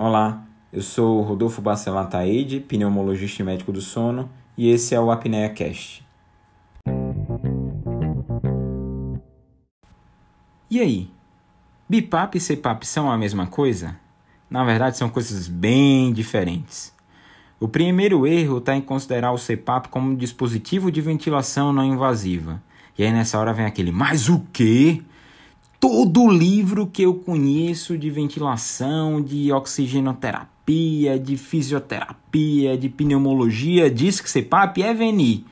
Olá, eu sou Rodolfo Bacelar Taide, pneumologista e médico do sono, e esse é o Apnea Cast. E aí? BIPAP e CPAP são a mesma coisa? Na verdade, são coisas bem diferentes. O primeiro erro está em considerar o CPAP como um dispositivo de ventilação não invasiva. E aí nessa hora vem aquele, mas o quê? Todo livro que eu conheço de ventilação, de oxigenoterapia, de fisioterapia, de pneumologia diz que CPAP é VNI.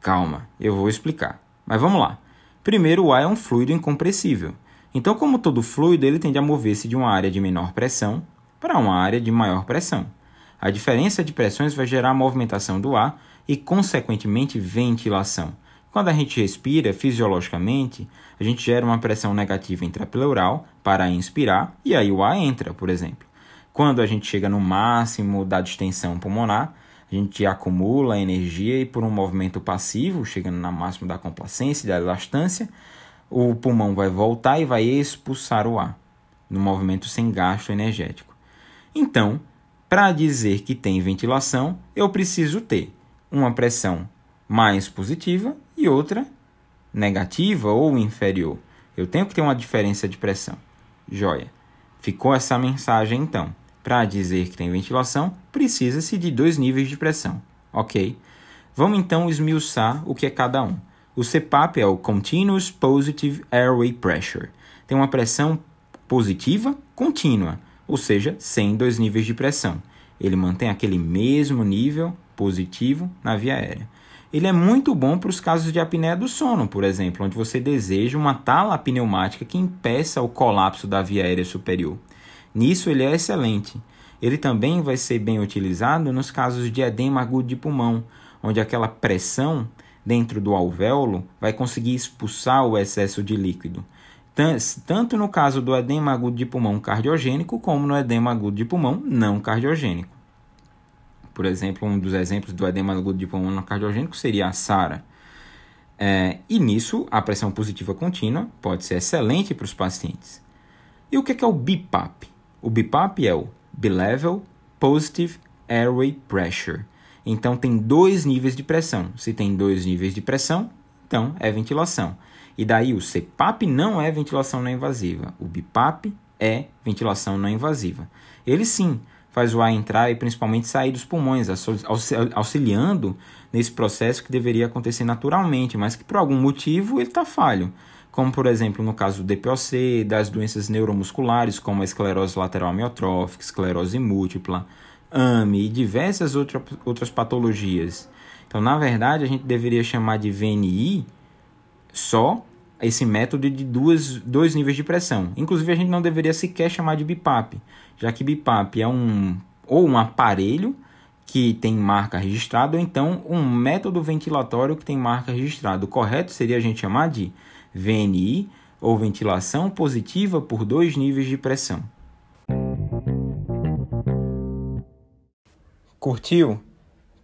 Calma, eu vou explicar. Mas vamos lá. Primeiro, o ar é um fluido incompressível. Então, como todo fluido, ele tende a mover-se de uma área de menor pressão para uma área de maior pressão. A diferença de pressões vai gerar movimentação do ar e, consequentemente, ventilação. Quando a gente respira fisiologicamente, a gente gera uma pressão negativa intrapleural para inspirar e aí o ar entra, por exemplo. Quando a gente chega no máximo da distensão pulmonar, a gente acumula energia e por um movimento passivo, chegando no máximo da complacência e da elastância, o pulmão vai voltar e vai expulsar o ar, no movimento sem gasto energético. Então, para dizer que tem ventilação, eu preciso ter uma pressão mais positiva e outra negativa ou inferior. Eu tenho que ter uma diferença de pressão. Joia. Ficou essa mensagem então. Para dizer que tem ventilação, precisa-se de dois níveis de pressão. Ok? Vamos então esmiuçar o que é cada um. O CPAP é o Continuous Positive Airway Pressure. Tem uma pressão positiva contínua, ou seja, sem dois níveis de pressão. Ele mantém aquele mesmo nível positivo na via aérea. Ele é muito bom para os casos de apneia do sono, por exemplo, onde você deseja uma tala pneumática que impeça o colapso da via aérea superior. Nisso ele é excelente. Ele também vai ser bem utilizado nos casos de edema agudo de pulmão, onde aquela pressão dentro do alvéolo vai conseguir expulsar o excesso de líquido. Tanto no caso do edema agudo de pulmão cardiogênico, como no edema agudo de pulmão não cardiogênico. Por exemplo, um dos exemplos do edema agudo de pulmão cardiogênico seria a SARA. É, e nisso, a pressão positiva contínua pode ser excelente para os pacientes. E o que é, que é o BIPAP? O BIPAP é o Bilevel Positive Airway Pressure. Então, tem dois níveis de pressão. Se tem dois níveis de pressão, então é ventilação. E daí o CPAP não é ventilação não invasiva. O BIPAP é ventilação não invasiva. Ele sim faz o ar entrar e principalmente sair dos pulmões, auxiliando nesse processo que deveria acontecer naturalmente, mas que por algum motivo ele está falho. Como, por exemplo, no caso do DPOC, das doenças neuromusculares, como a esclerose lateral amiotrófica, esclerose múltipla, AME e diversas outra, outras patologias. Então, na verdade, a gente deveria chamar de VNI só esse método de duas, dois níveis de pressão. Inclusive, a gente não deveria sequer chamar de BIPAP, já que BIPAP é um ou um aparelho que tem marca registrada, ou então um método ventilatório que tem marca registrada. O correto seria a gente chamar de VNI, ou ventilação positiva por dois níveis de pressão. Curtiu?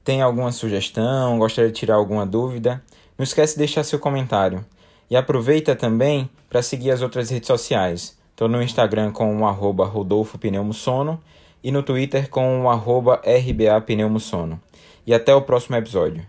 Tem alguma sugestão? Gostaria de tirar alguma dúvida? Não esquece de deixar seu comentário. E aproveita também para seguir as outras redes sociais. Estou no Instagram com o arroba Rodolfo Pneumosono e no Twitter com o arroba RBA Pneumosono. E até o próximo episódio.